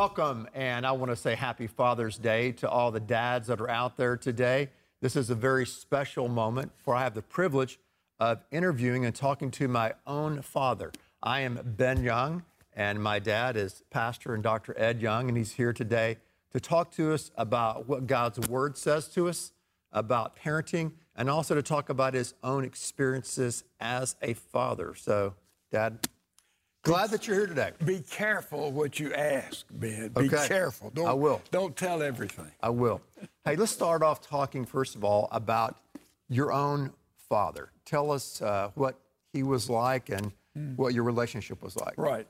Welcome, and I want to say happy Father's Day to all the dads that are out there today. This is a very special moment, for I have the privilege of interviewing and talking to my own father. I am Ben Young, and my dad is Pastor and Dr. Ed Young, and he's here today to talk to us about what God's Word says to us about parenting, and also to talk about his own experiences as a father. So, Dad, glad that you're here today. Be careful what you ask, Ben. Be Okay. careful. Don't, I will. Don't tell everything. I will. Hey, let's start off talking, first of all, about your own father. Tell us uh, what he was like and what your relationship was like. Right.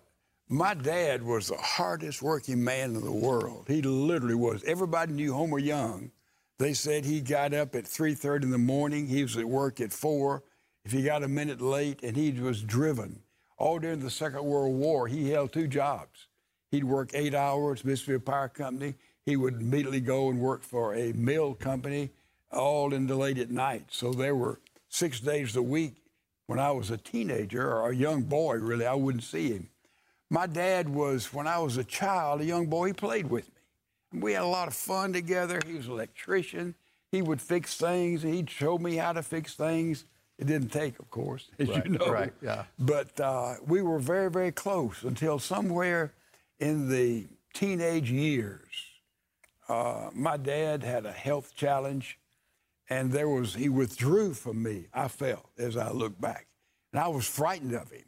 My dad was the hardest working man in the world. He literally was. Everybody knew Homer Young. They said he got up at 3.30 in the morning. He was at work at 4. If he got a minute late, and he was driven. All during the Second World War, he held two jobs. He'd work eight hours, Mississippi Power Company. He would immediately go and work for a mill company, all in the late at night. So there were six days a week. When I was a teenager or a young boy, really, I wouldn't see him. My dad was, when I was a child, a young boy, he played with me. We had a lot of fun together. He was an electrician. He would fix things. He'd show me how to fix things. It didn't take, of course, as Right, you know. right, yeah. But uh, we were very, very close until somewhere in the teenage years, uh, my dad had a health challenge, and there was he withdrew from me. I felt as I look back, and I was frightened of him.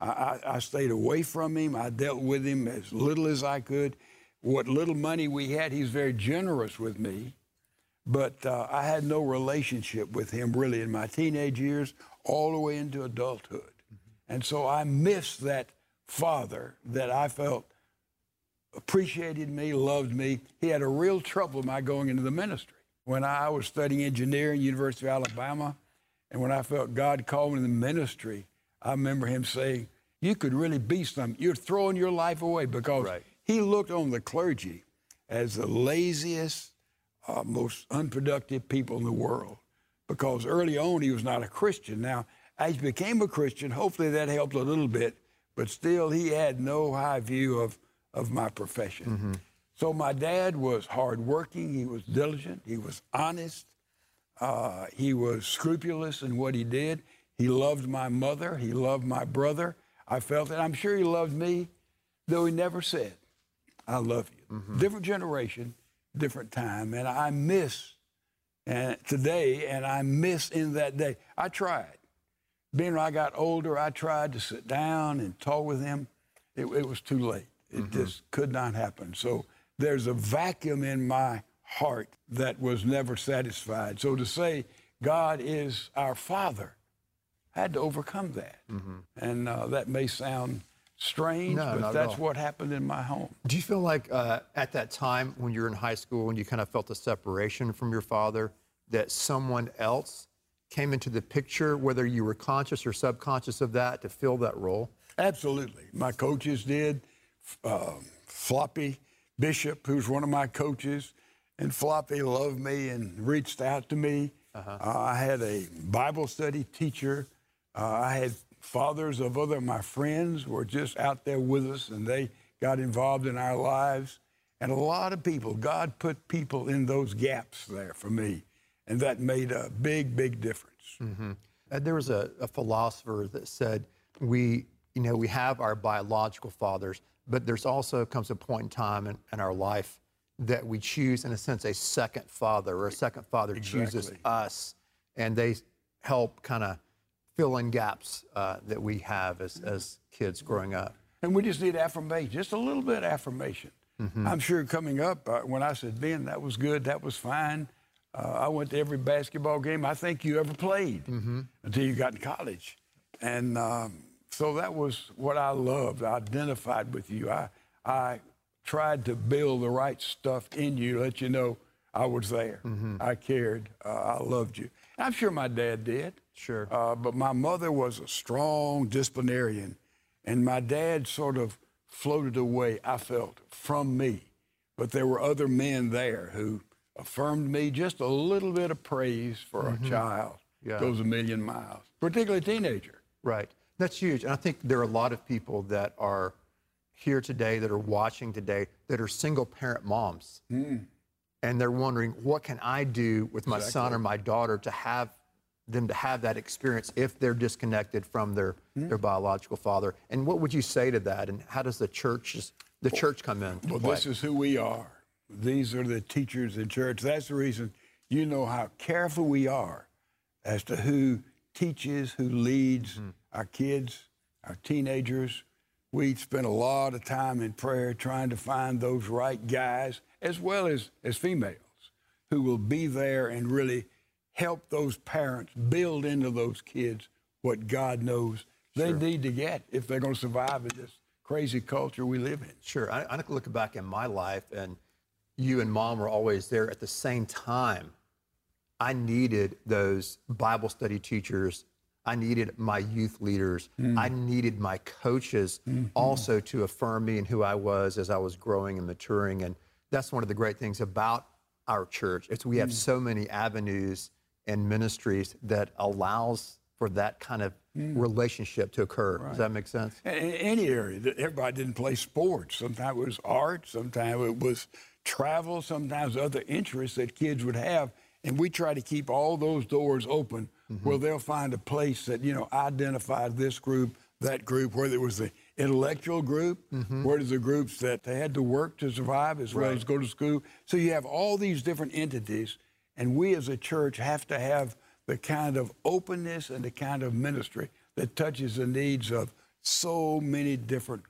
I, I, I stayed away from him. I dealt with him as little as I could. What little money we had, he was very generous with me, but uh, I had no relationship with him really in my teenage years, all the way into adulthood. And so I missed that father that I felt appreciated me, loved me. He had a real trouble my going into the ministry. When I was studying engineering, University of Alabama, and when I felt God called me to the ministry, I remember him saying, "You could really be something. You're throwing your life away because Right. he looked on the clergy as the laziest, uh, most unproductive people in the world. Because early on he was not a Christian. Now, as he became a Christian, hopefully that helped a little bit, but still he had no high view of, of my profession. So my dad was hardworking, he was diligent, he was honest, uh, he was scrupulous in what he did. He loved my mother, he loved my brother. I felt it. I'm sure he loved me, though he never said, I love you. Different generation, different time. And I miss and today, and I miss in that day. I tried. Being when I got older, I tried to sit down and talk with him. It, it was too late. It just could not happen. So there's a vacuum in my heart that was never satisfied. So to say God is our Father, I had to overcome that. And uh, that may sound strange, No, but that's what happened in my home. Do you feel like uh, at that time when you were in high school and you kind of felt a separation from your father, that someone else came into the picture, whether you were conscious or subconscious of that, to fill that role? Absolutely. My coaches did. Uh, Floppy Bishop, who's one of my coaches, and Floppy loved me and reached out to me. uh I had a Bible study teacher. Uh, I had fathers of other of my friends were just out there with us, and they got involved in our lives. And a lot of people, God put people in those gaps there for me, and that made a big, big difference. Uh, there was a, a philosopher that said we, you know, we have our biological fathers, but there's also comes a point in time in, in our life that we choose, in a sense, a second father, or a second father chooses us, and they help kind of fill in gaps uh, that we have as, as kids growing up. And we just need affirmation, just a little bit of affirmation. Mm-hmm. I'm sure coming up, uh, when I said, Ben, that was good, that was fine. Uh, I went to every basketball game I think you ever played Mm-hmm. until you got in college. And um, so that was what I loved. I identified with you. I, I tried to build the right stuff in you, let you know I was there. Mm-hmm. I cared. Uh, I loved you. I'm sure my dad did. Sure. Uh, but my mother was a strong disciplinarian, and my dad sort of floated away, I felt, from me. But there were other men there who affirmed me just a little bit of praise for a child Yeah. goes a million miles, particularly a teenager. Right. That's huge. And I think there are a lot of people that are here today that are watching today that are single parent moms. And they're wondering, what can I do with my son or my daughter to have them to have that experience if they're disconnected from their, hmm. their biological father? And what would you say to that? And how does the church the church come in? Well, play? this is who we are. These are the teachers in church. That's the reason you know how careful we are as to who teaches, who leads hmm. our kids, our teenagers. We spend a lot of time in prayer trying to find those right guys as well as, as females who will be there and really help those parents build into those kids what God knows they need to get if they're going to survive in this crazy culture we live in. Sure. I, I look back in my life, and you and mom were always there at the same time. I needed those Bible study teachers. I needed my youth leaders. Mm. I needed my coaches mm-hmm. also to affirm me and who I was as I was growing and maturing. And that's one of the great things about our church. It's we have mm. so many avenues and ministries that allows for that kind of hmm. relationship to occur. Does that make sense? In any area, that everybody didn't play sports. Sometimes it was art, sometimes it was travel, sometimes other interests that kids would have. And we try to keep all those doors open mm-hmm. where they'll find a place that, you know, identified this group, that group, whether it was the intellectual group, mm-hmm. where there's the groups that they had to work to survive as well as go to school. So you have all these different entities, and we as a church have to have the kind of openness and the kind of ministry that touches the needs of so many different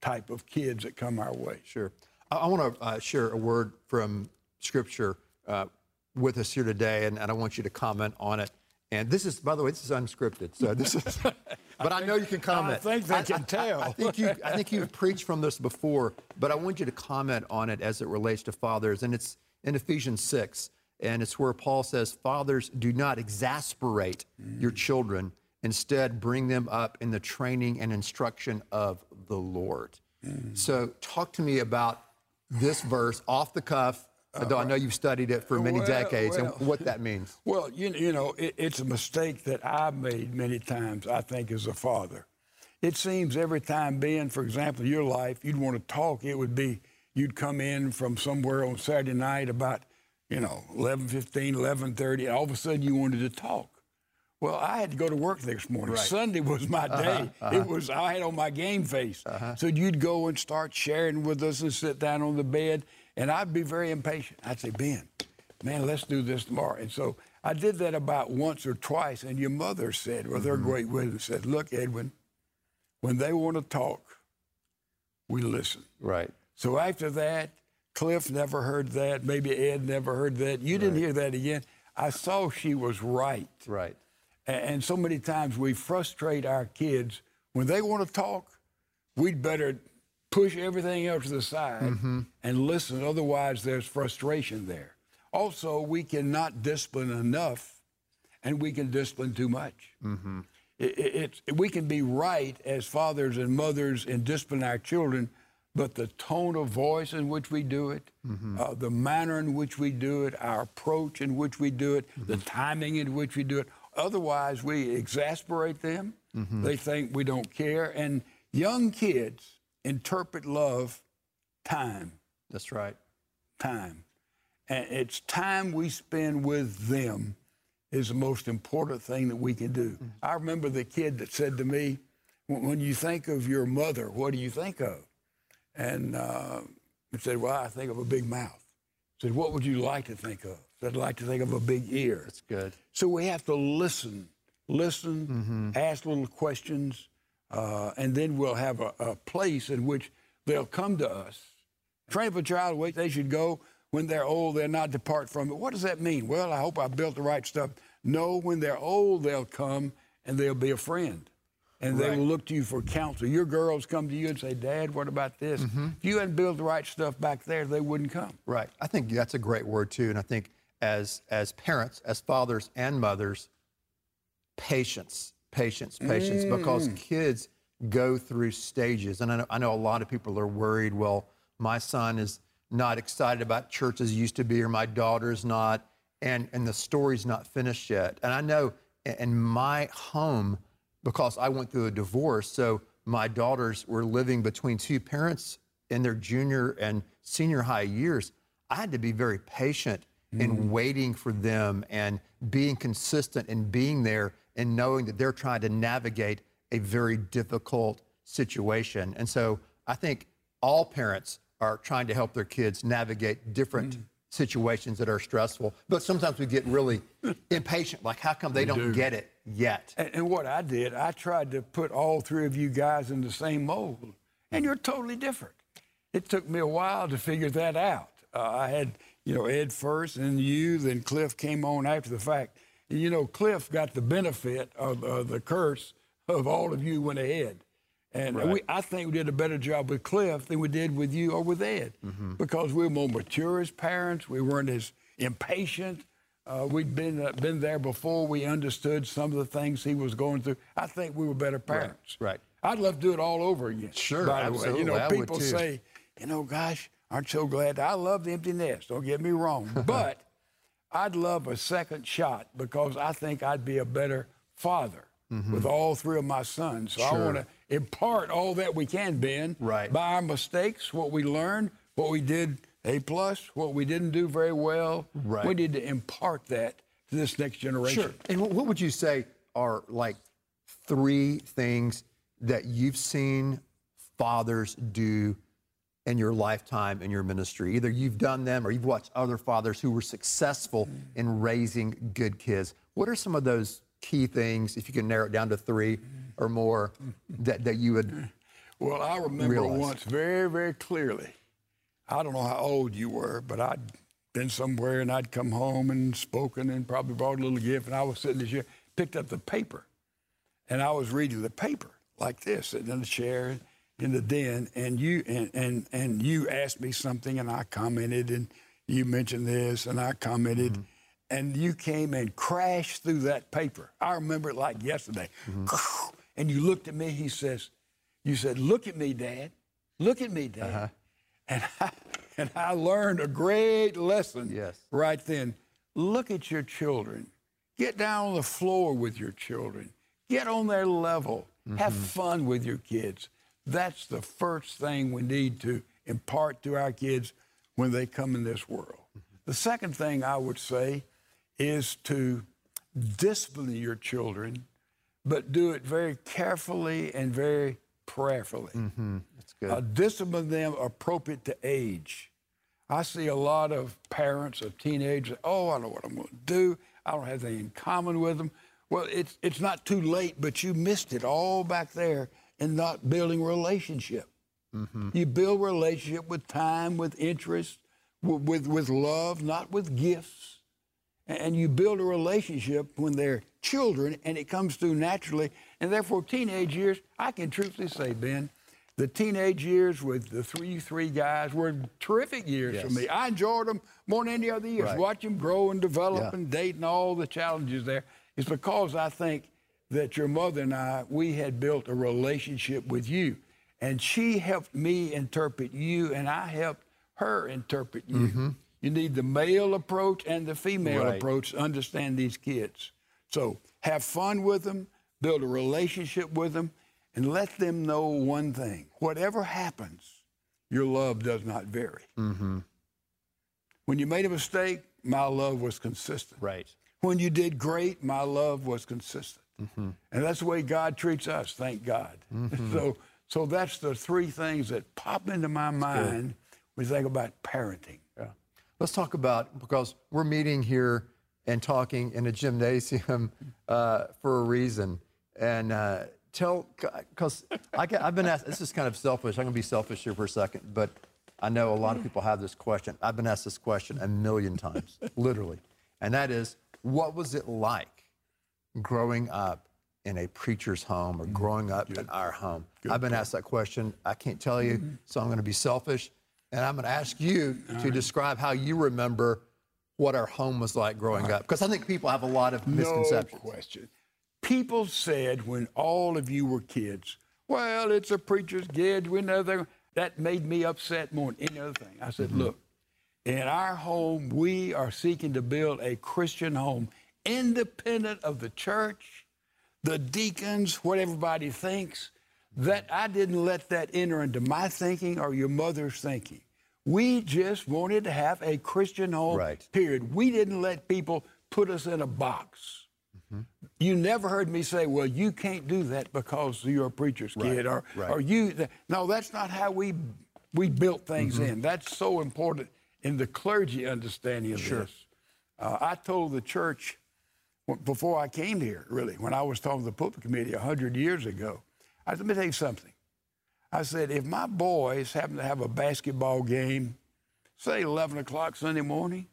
type of kids that come our way. Sure. I, I want to uh, share a word from Scripture uh, with us here today, and, and I want you to comment on it. And this is, by the way, this is unscripted. So this is, but I, know you can comment. think they can tell. I, think you, I think you've preached from this before, but I want you to comment on it as it relates to fathers, and it's in Ephesians six, and it's where Paul says, "Fathers, do not exasperate your mm. children." Instead, bring them up in the training and instruction of the Lord. Mm. So, talk to me about this verse off the cuff, though I uh-huh. know you've studied it for many Well, decades, well. and what that means. Well, you, you know, it, it's a mistake that I've made many times, I think, as a father. It seems every time, Ben, for example, your life, you'd want to talk, it would be you'd come in from somewhere on Saturday night about, you know, 11.15, 11.30, all of a sudden you wanted to talk. Well, I had to go to work next morning. Sunday was my uh-huh, day. Uh-huh. It was I had on my game face. Uh-huh. So you'd go and start sharing with us and sit down on the bed, and I'd be very impatient. I'd say, Ben, man, let's do this tomorrow. And so I did that about once or twice, and your mother said, with her mm-hmm. great wisdom, said, Look, Edwin, when they want to talk, we listen. Right. So after that, Cliff never heard that. Maybe Ed never heard that. You didn't hear that again. I saw she was right. Right. And so many times we frustrate our kids when they want to talk. We'd better push everything else to the side mm-hmm. and listen. Otherwise, there's frustration there. Also, we cannot discipline enough, and we can discipline too much. Mm-hmm. It, it, it's- we can be right as fathers and mothers in disciplining our children, but the tone of voice in which we do it, mm-hmm. uh, the manner in which we do it, our approach in which we do it, the mm-hmm. timing in which we do it. Otherwise, we exasperate them. Mm-hmm. They think we don't care. And young kids interpret love time That's right. time. And it's time we spend with them is the most important thing that we can do. I remember the kid that said to me, "When when you think of your mother, what do you think of?" And uh, said, "Well, I think of a big mouth." I said, "What would you like to think of?" I said, "I'd like to think of a big ear." That's good. So we have to listen, listen, ask little questions, uh, and then we'll have a, a place in which they'll come to us. Train up a child the way they should go. When they're old, they'll not depart from it. What does that mean? Well, I hope I built the right stuff. No, when they're old, they'll come and they'll be a friend. And they Right. will look to you for counsel. Your girls come to you and say, Dad, what about this? Mm-hmm. If you hadn't built the right stuff back there, they wouldn't come. Right. I think that's a great word too. And I think as as parents, as fathers and mothers, patience, patience, patience, mm. because kids go through stages. And I know, I know a lot of people are worried, well, my son is not excited about church as he used to be, or my daughter's not, and, and the story's not finished yet. And I know in my home, because I went through a divorce, so my daughters were living between two parents in their junior and senior high years, I had to be very patient in mm. waiting for them and being consistent and being there and knowing that they're trying to navigate a very difficult situation. And so I think all parents are trying to help their kids navigate different mm. situations that are stressful. But sometimes we get really impatient, like how come they don't get it yet? And, and what I did, I tried to put all three of you guys in the same mold, and you're totally different. It took me a while to figure that out. Uh, I had, you know, Ed first, and you, then Cliff came on after the fact. And, you know, Cliff got the benefit of uh, the curse of all of you went ahead. And we, I think we did a better job with Cliff than we did with you or with Ed because we were more mature as parents. We weren't as impatient. Uh, we'd been uh, been there before. We understood some of the things he was going through. I think we were better parents. right. I'd love to do it all over again. Sure, By the way, absolutely. you know, I people say, you know, gosh, aren't you so glad? I love the empty nest. Don't get me wrong, but I'd love a second shot because I think I'd be a better father with all three of my sons. So I Mm-hmm. Want to impart all that we can, Ben, Right. by our mistakes, what we learned, what we did A plus, what we didn't do very well. Right. We need to impart that to this next generation. Sure. And what would you say are like three things that you've seen fathers do in your lifetime in your ministry? Either you've done them or you've watched other fathers who were successful mm. in raising good kids. What are some of those key things, if you can narrow it down to three or more, that, that you would? Well, I remember Realize. once very, very clearly. I don't know how old you were, but I'd been somewhere and I'd come home and spoken and probably brought a little gift. And I was sitting there, picked up the paper, and I was reading the paper like this, sitting in the chair in the den. And you and and and you asked me something, and I commented, and you mentioned this, and I commented. Mm-hmm. And you came and crashed through that paper. I remember it like yesterday. Mm-hmm. And you looked at me. He says, "You said, look at me, Dad. Look at me, Dad." Uh-huh. And I, and I learned a great lesson Yes. right then. Look at your children. Get down on the floor with your children. Get on their level. Mm-hmm. Have fun with your kids. That's the first thing we need to impart to our kids when they come in this world. Mm-hmm. The second thing I would say is to discipline your children, but do it very carefully and very prayerfully. That's good. Uh, discipline them appropriate to age. I see a lot of parents of teenagers, oh, I know what I'm going to do. I don't have anything in common with them. Well, it's, it's not too late, but you missed it all back there in not building relationship. You build relationship with time, with interest, with, with, with love, not with gifts. And you build a relationship when they're children and it comes through naturally. And therefore, teenage years, I can truthfully say, Ben, the teenage years with the three, three guys were terrific years for me. I enjoyed them more than any other years. Right. Watch them grow and develop Yeah. and date and all the challenges there. It's because I think that your mother and I, we had built a relationship with you. And she helped me interpret you, and I helped her interpret you. Mm-hmm. You need the male approach and the female Mm-hmm. Right. approach to understand these kids. So have fun with them, build a relationship with them, and let them know one thing whatever happens, your love does not vary. Mm-hmm. When you made a mistake, my love was consistent. Right. When you did great, my love was consistent. Mm-hmm. And that's the way God treats us, thank God. So, so that's the three things that pop into my mind when we think about parenting. Let's talk about because we're meeting here and talking in a gymnasium uh, for a reason. And uh, tell, because I've been asked, this is kind of selfish. I'm going to be selfish here for a second, but I know a lot of people have this question. I've been asked this question a million times, literally. And that is, what was it like growing up in a preacher's home or growing up in our home? I've been asked that question. I can't tell you, so I'm going to be selfish. And I'm going to ask you to describe how you remember what our home was like growing up. Because I think people have a lot of misconceptions. No question. People said when all of you were kids, well, it's a preacher's kid. We know they're. That made me upset more than any other thing. I said, mm-hmm. look, in our home, we are seeking to build a Christian home, independent of the church, the deacons, what everybody thinks. That I didn't let that enter into my thinking or your mother's thinking. We just wanted to have a Christian home, Right. period. We didn't let people put us in a box. You never heard me say, well, you can't do that because you're a preacher's kid or, right. or you. No, that's not how we, we built things in. That's so important in the clergy understanding of this. Uh, I told the church before I came here, really, when I was talking to the pulpit committee 100 years ago, I let me tell you something. I said, if my boys happen to have a basketball game, say 11 o'clock Sunday morning,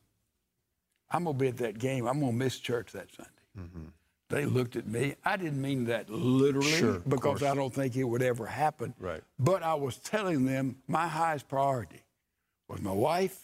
I'm going to be at that game. I'm going to miss church that Sunday. They looked at me. I didn't mean that literally Sure, because course. I don't think it would ever happen. Right. But I was telling them my highest priority was my wife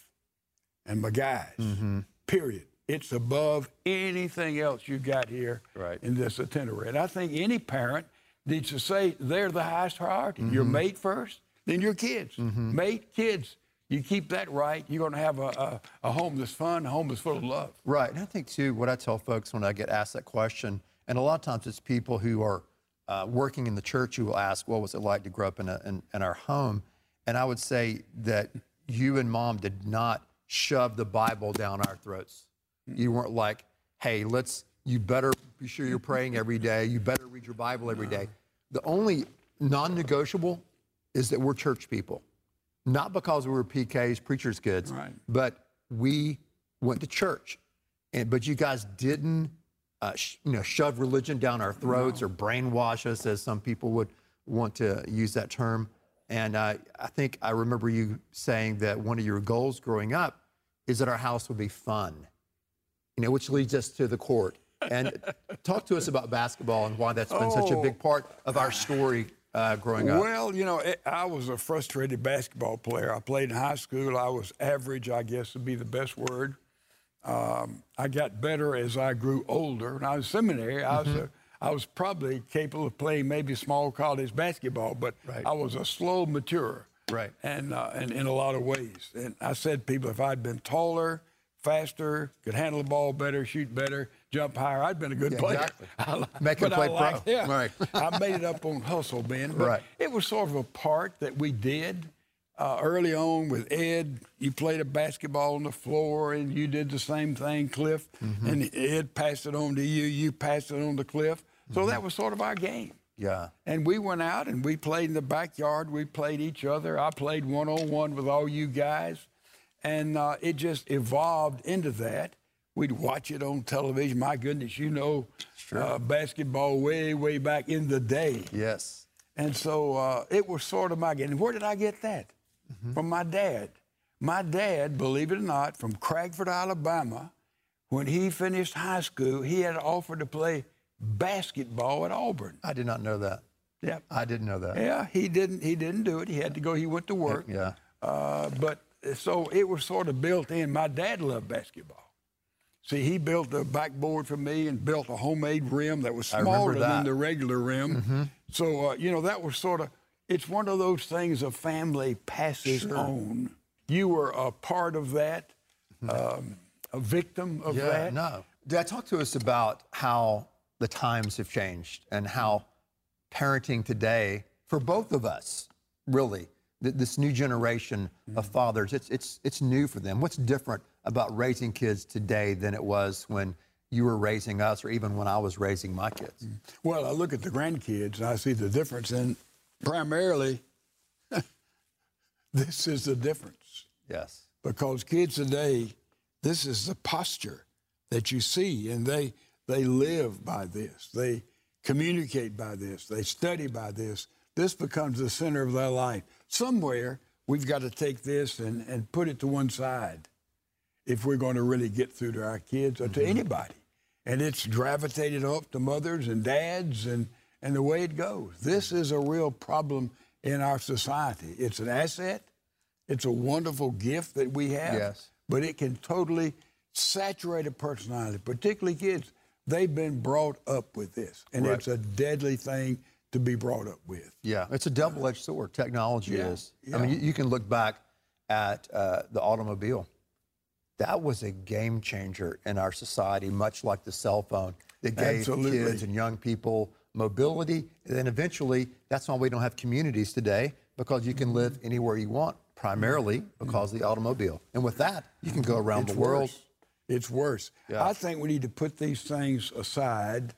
and my guys. Mm-hmm. Period. It's above anything else you got here Right. in this itinerary. And I think any parent needs to say they're the highest priority. Your Mm-hmm. mate first, then your kids. Mate, kids. You keep that right, you're going to have a, a, a home that's fun, a home that's full of love. Right. And I think, too, what I tell folks when I get asked that question, and a lot of times it's people who are uh, working in the church who will ask, What was it like to grow up in, a, in, in our home? And I would say that you and mom did not shove the Bible down our throats. You weren't like, Hey, let's, you better be sure you're praying every day. You better read your Bible every day. The only non negotiable is that we're church people. Not because we were PKs, preachers' kids, Right. but we went to church. And but you guys didn't, uh, sh- you know, shove religion down our throats or brainwash us, as some people would want to use that term. And uh, I think I remember you saying that one of your goals growing up is that our house would be fun. You know, which leads us to the court. And talk to us about basketball and why that's been such a Oh. big part of our story uh, growing up. Well, you know, it, I was a frustrated basketball player. I played in high school. I was average, I guess would be the best word. Um, I got better as I grew older. When I was in seminary, I was a, I was probably capable of playing maybe small college basketball, but Right. I was a slow maturer. Right. And, uh, and in a lot of ways. And I said, people, if I'd been taller, faster, could handle the ball better, shoot better, jump higher, I'd been a good Yeah, player. exactly. I Make a but I play pro. Yeah. Right. I made it up on hustle, Ben. Right. It was sort of a part that we did uh, early on with Ed. You played a basketball on the floor, and you did the same thing, Cliff. Mm-hmm. And Ed passed it on to you. You passed it on to Cliff. So Mm-hmm. that was sort of our game. Yeah. And we went out and we played in the backyard. We played each other. I played one on one with all you guys. And uh, it just evolved into that. We'd watch it on television. My goodness, you know uh, basketball way, way back in the day. Yes. And so uh, it was sort of my game. Where did I get that? From my dad. My dad, believe it or not, from Cragford, Alabama, when he finished high school, he had offered to play basketball at Auburn. I did not know that. Yeah. I didn't know that. Yeah, he didn't. He didn't do it. He had to go. He went to work. Yeah. Uh, but so it was sort of built in. My dad loved basketball. See, he built a backboard for me and built a homemade rim that was smaller that. than the regular rim. So uh, you know that was sort of. It's one of those things a family passes on. You were a part of that, um, a victim of Yeah, that. no. Dad, talk to us about how the times have changed and how parenting today, for both of us, really, th- this new generation of fathers, it's, it's, it's new for them. What's different about raising kids today than it was when you were raising us or even when I was raising my kids? Mm. Well, I look at the grandkids and I see the difference, and primarily, this is the difference. Yes. because kids today, this is the posture that you see, and they they live by this. They communicate by this. They study by this. This becomes the center of their life. Somewhere we've got to take this and, and put it to one side if we're going to really get through to our kids or to anybody. And it's gravitated up to mothers and dads and, and the way it goes. This is a real problem in our society. It's an asset. It's a wonderful gift that we have. Yes. But it can totally saturate a personality, particularly kids. They've been brought up with this. And Right. it's a deadly thing to be brought up with. Yeah, it's a double-edged sword. Technology Yeah, is. I mean, you, you can look back at uh, the automobile. That was a game changer in our society, much like the cell phone that gave Absolutely. kids and young people mobility. And then eventually, that's why we don't have communities today because you can live anywhere you want, primarily because of the automobile. And with that, you can go around It's the world. worse. It's worse. Yeah. I think we need to put these things aside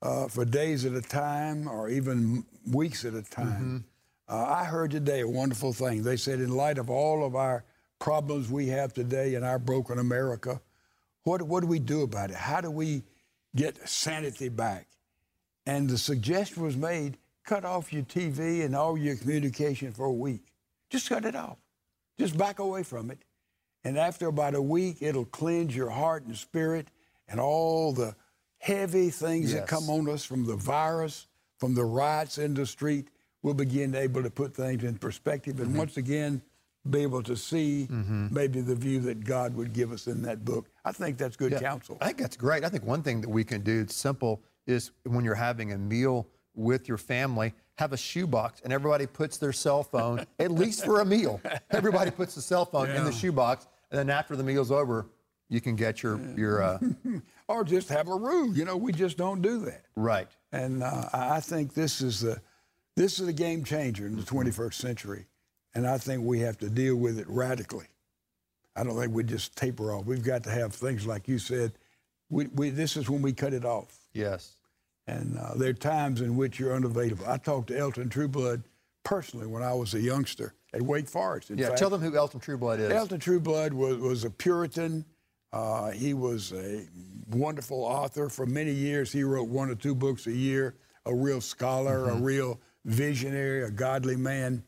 uh, for days at a time or even weeks at a time. Uh, I heard today a wonderful thing. They said, in light of all of our problems we have today in our broken America, what, what do we do about it? How do we get sanity back? And the suggestion was made cut off your TV and all your communication for a week. Just cut it off. Just back away from it. And after about a week, it'll cleanse your heart and spirit and all the heavy things that come on us from the virus, from the riots in the street. We'll begin able to put things in perspective and mm-hmm. once again be able to see maybe the view that God would give us in that book. I think that's good Yeah, counsel. I think that's great. I think one thing that we can do, it's simple, is when you're having a meal with your family, have a shoebox and everybody puts their cell phone, at least for a meal. Everybody puts the cell phone in the shoebox, and then after the meal's over, you can get your your uh, Or just have a rule. You know, we just don't do that. right. And uh, I I think this is the this is a game changer in the 21st century, and I think we have to deal with it radically. I don't think we just taper off. We've got to have things like you said. We, we this is when we cut it off. Yes. And uh, there are times in which you're unavailable. I talked to Elton Trueblood personally when I was a youngster at Wake Forest. In Yeah. fact, Tell them who Elton Trueblood is. Elton Trueblood was, was a Puritan. Uh, he was a wonderful author. For many years, he wrote one or two books a year, a real scholar, a real visionary, a godly man.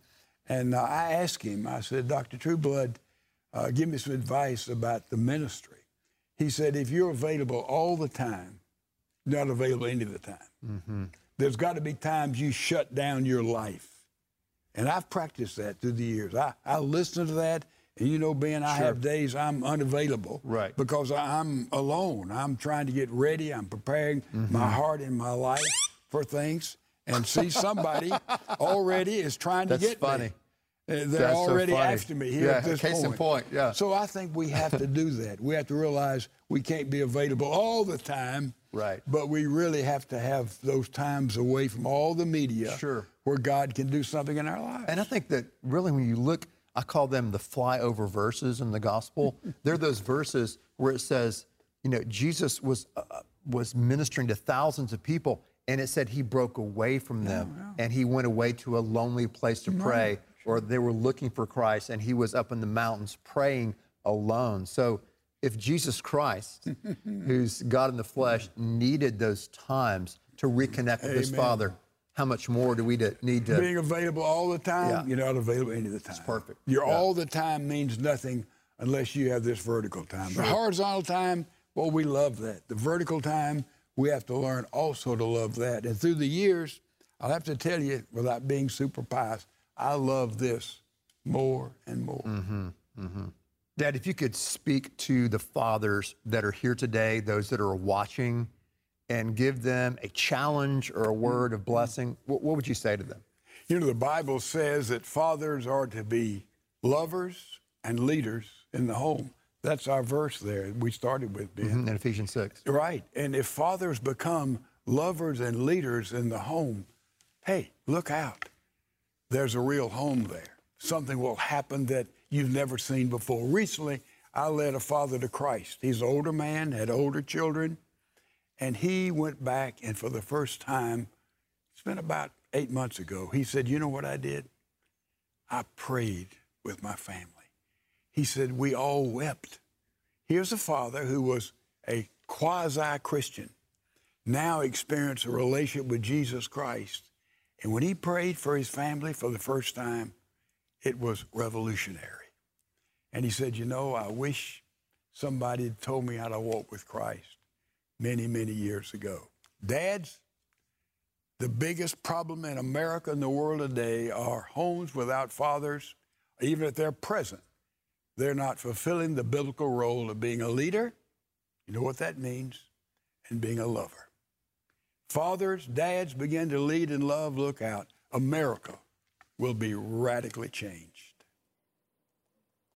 And uh, I asked him, I said, Dr. Trueblood, uh, give me some advice about the ministry. He said, if you're available all the time, not available any of the time. There's got to be times you shut down your life. And I've practiced that through the years. I, I listen to that, and you know, Ben, I have days I'm unavailable. Right. Because I'm alone. I'm trying to get ready. I'm preparing Mm-hmm. my heart and my life for things. And see, somebody already is trying to That's get funny. me. Uh, They're That's already funny. after me here Yeah, at this case in point. point, yeah. So I think we have to do that. We have to realize we can't be available all the time. Right. But we really have to have those times away from all the media Sure. where God can do something in our lives. And I think that really, when you look, I call them the flyover verses in the gospel. They're those verses where it says, you know, Jesus was uh, was ministering to thousands of people, and it said he broke away from them and he went away to a lonely place to pray, or they were looking for Christ, and he was up in the mountains praying alone. So. If Jesus Christ, who's God in the flesh, needed those times to reconnect with his Father, how much more do we to, need to? Being available all the time, Yeah. you're not available any of the time. perfect. Your Yeah. all the time means nothing unless you have this vertical time. The horizontal time, well, we love that. The vertical time, we have to learn also to love that. And through the years, I'll have to tell you, without being super pious, I love this more and more. Mm-hmm. Dad, if you could speak to the fathers that are here today, those that are watching, and give them a challenge or a word of blessing, what, what would you say to them? You know, the Bible says that fathers are to be lovers and leaders in the home. That's our verse there we started with, Ben. In Ephesians 6. Right. And if fathers become lovers and leaders in the home, hey, look out. There's a real home there. Something will happen that you've never seen before. Recently, I led a father to Christ. He's an older man, had older children, and he went back and for the first time, it's been about eight months ago, he said, You know what I did? I prayed with my family. He said, We all wept. Here's a father who was a quasi Christian, now experienced a relationship with Jesus Christ. And when he prayed for his family for the first time, it was revolutionary. And he said, You know, I wish somebody had told me how to walk with Christ many, many years ago. Dads, the biggest problem in America and the world today are homes without fathers, even if they're present. They're not fulfilling the biblical role of being a leader. You know what that means? And being a lover. Fathers, dads begin to lead and love. Look out. America will be radically changed.